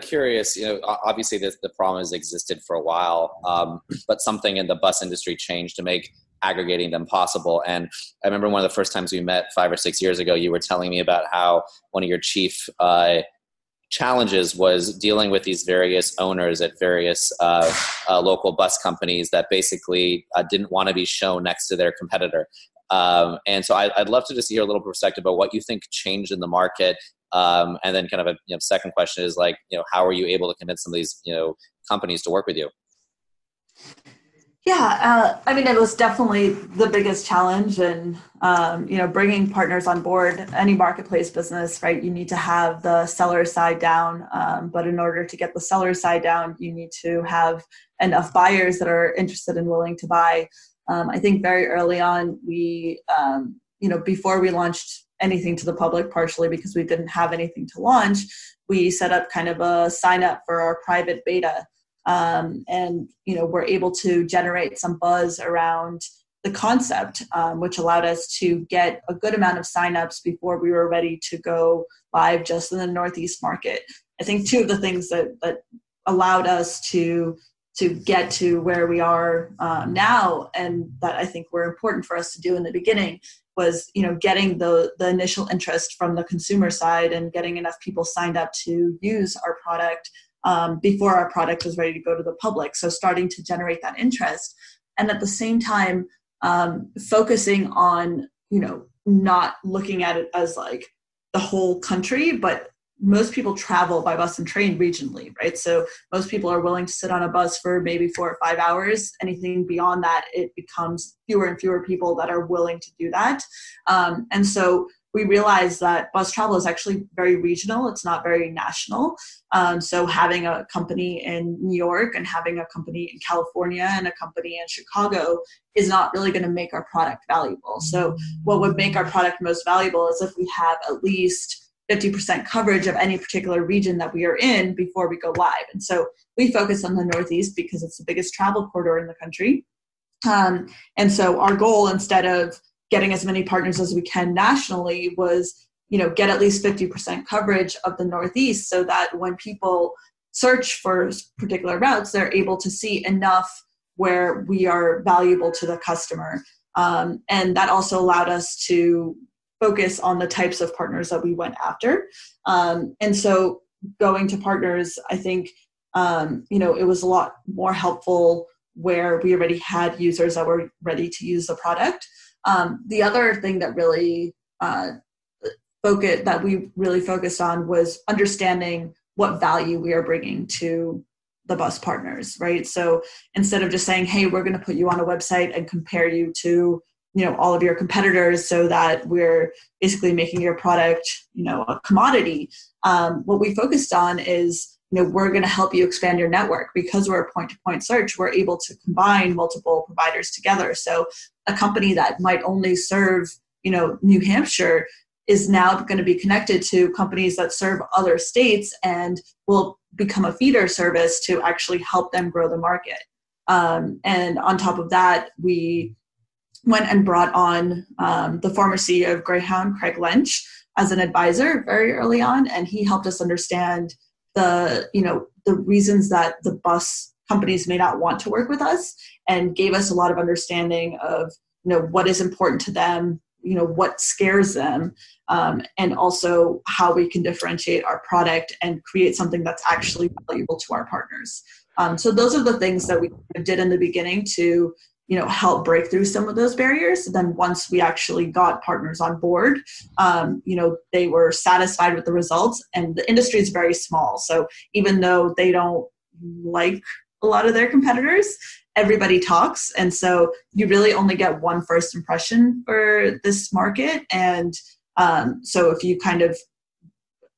Curious. You know, obviously this, the problem has existed for a while, um, but something in the bus industry changed to make aggregating them possible. And I remember one of the first times we met five or six years ago, you were telling me about how one of your chief uh, challenges was dealing with these various owners at various uh, uh, local bus companies that basically uh, didn't want to be shown next to their competitor. Um, and so I, would love to just hear a little perspective about what you think changed in the market. Um, and then kind of a you know, second question is like, you know, how are you able to convince some of these, you know, companies to work with you? Yeah, uh, I mean, it was definitely the biggest challenge, and um, you know, bringing partners on board. Any marketplace business, right? You need to have the seller side down, um, but in order to get the seller side down, you need to have enough buyers that are interested and willing to buy. Um, I think very early on, we, um, you know, before we launched anything to the public, partially because we didn't have anything to launch, we set up kind of a sign up for our private beta um, and you know we're able to generate some buzz around the concept, um, which allowed us to get a good amount of signups before we were ready to go live just in the Northeast market. I think two of the things that that allowed us to to get to where we are um, now, and that I think were important for us to do in the beginning, was you know getting the the initial interest from the consumer side and getting enough people signed up to use our product um, before our product was ready to go to the public. So starting to generate that interest, and at the same time um, focusing on you know not looking at it as like the whole country, but most people travel by bus and train regionally, right? So most people are willing to sit on a bus for maybe four or five hours. Anything beyond that, it becomes fewer and fewer people that are willing to do that. Um, and so we realized that bus travel is actually very regional it's not very national um, so having a company in new york and having a company in california and a company in chicago is not really going to make our product valuable so what would make our product most valuable is if we have at least 50% coverage of any particular region that we are in before we go live. And so we focus on the northeast because it's the biggest travel corridor in the country. Um, and so our goal instead of getting as many partners as we can nationally was you know get at least 50% coverage of the northeast so that when people search for particular routes they're able to see enough where we are valuable to the customer. Um, and that also allowed us to focus on the types of partners that we went after um, and so going to partners i think um, you know it was a lot more helpful where we already had users that were ready to use the product um, the other thing that really uh, focus that we really focused on was understanding what value we are bringing to the bus partners, right? So instead of just saying, "Hey, we're going to put you on a website and compare you to you know all of your competitors so that we're basically making your product you know a commodity. Um, what we focused on is you know we're going to help you expand your network. Because we're a point to point search we're able to combine multiple providers together. So a company that might only serve you know new hampshire is now going to be connected to companies that serve other states and will become a feeder service to actually help them grow the market. Um, and on top of that we went and brought on um, the former ceo of greyhound Craig Lentzsch as an advisor very early on and he helped us understand the you know the reasons that the bus companies may not want to work with us and gave us a lot of understanding of you know what is important to them you know what scares them um, and also how we can differentiate our product and create something that's actually valuable to our partners. Um, so those are the things that we did in the beginning to you know help break through some of those barriers. Then once we actually got partners on board um, you know they were satisfied with the results. And the industry is very small. So even though they don't like a lot of their competitors everybody talks. And so you really only get one first impression for this market. And um, so if you kind of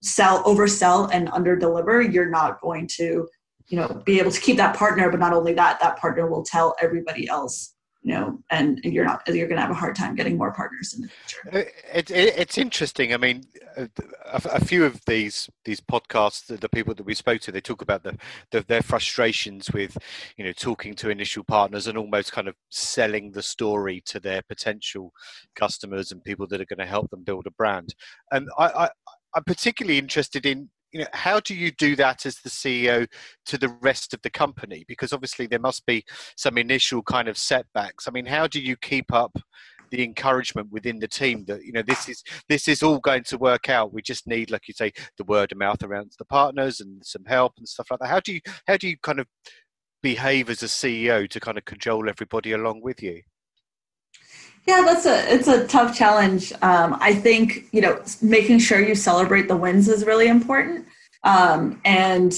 sell oversell and under deliver you're not going to you know be able to keep that partner but not only that that partner will tell everybody else you know and you're not you're going to have a hard time getting more partners in the future. Uh, it, it, it's interesting. I mean a, a, few of these these podcasts the, the, people that we spoke to they talk about the, the, their frustrations with you know talking to initial partners and almost kind of selling the story to their potential customers and people that are going to help them build a brand. And i, I i'm particularly interested in you know how do you do that as the ceo to the rest of the company? Because obviously there must be some initial kind of setbacks. I mean how do you keep up the encouragement within the team that you know this is this is all going to work out? We just need like you say the word of mouth around the partners and some help and stuff like that. How do you how do you kind of behave as a ceo to kind of cajole everybody along with you yeah, that's a it's a tough challenge. Um, I think you know making sure you celebrate the wins is really important, um, and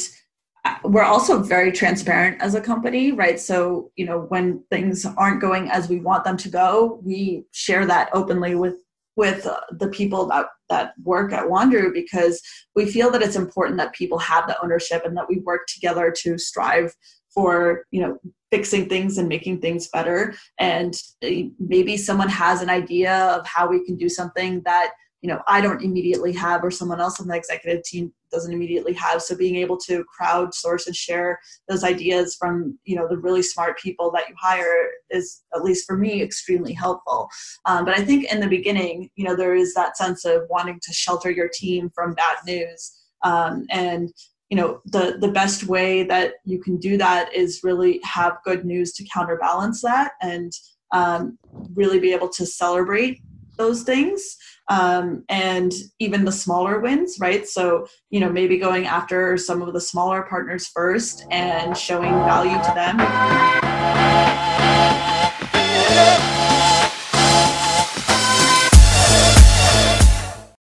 uh, we're also very transparent as a company, right? So you know when things aren't going as we want them to go, we share that openly with with uh, the people that that work at Wanderu because we feel that it's important that people have the ownership and that we work together to strive for you know fixing things and making things better. And uh, maybe someone has an idea of how we can do something that you know i don't immediately have or someone else on the executive team doesn't immediately have. So being able to crowdsource and share those ideas from you know the really smart people that you hire is at least for me extremely helpful. Um, but i think in the beginning you know there is that sense of wanting to shelter your team from bad news. Um, and you know the the best way that you can do that is really have good news to counterbalance that and um, really be able to celebrate those things um, and even the smaller wins right? So you know maybe going after some of the smaller partners first and showing value to them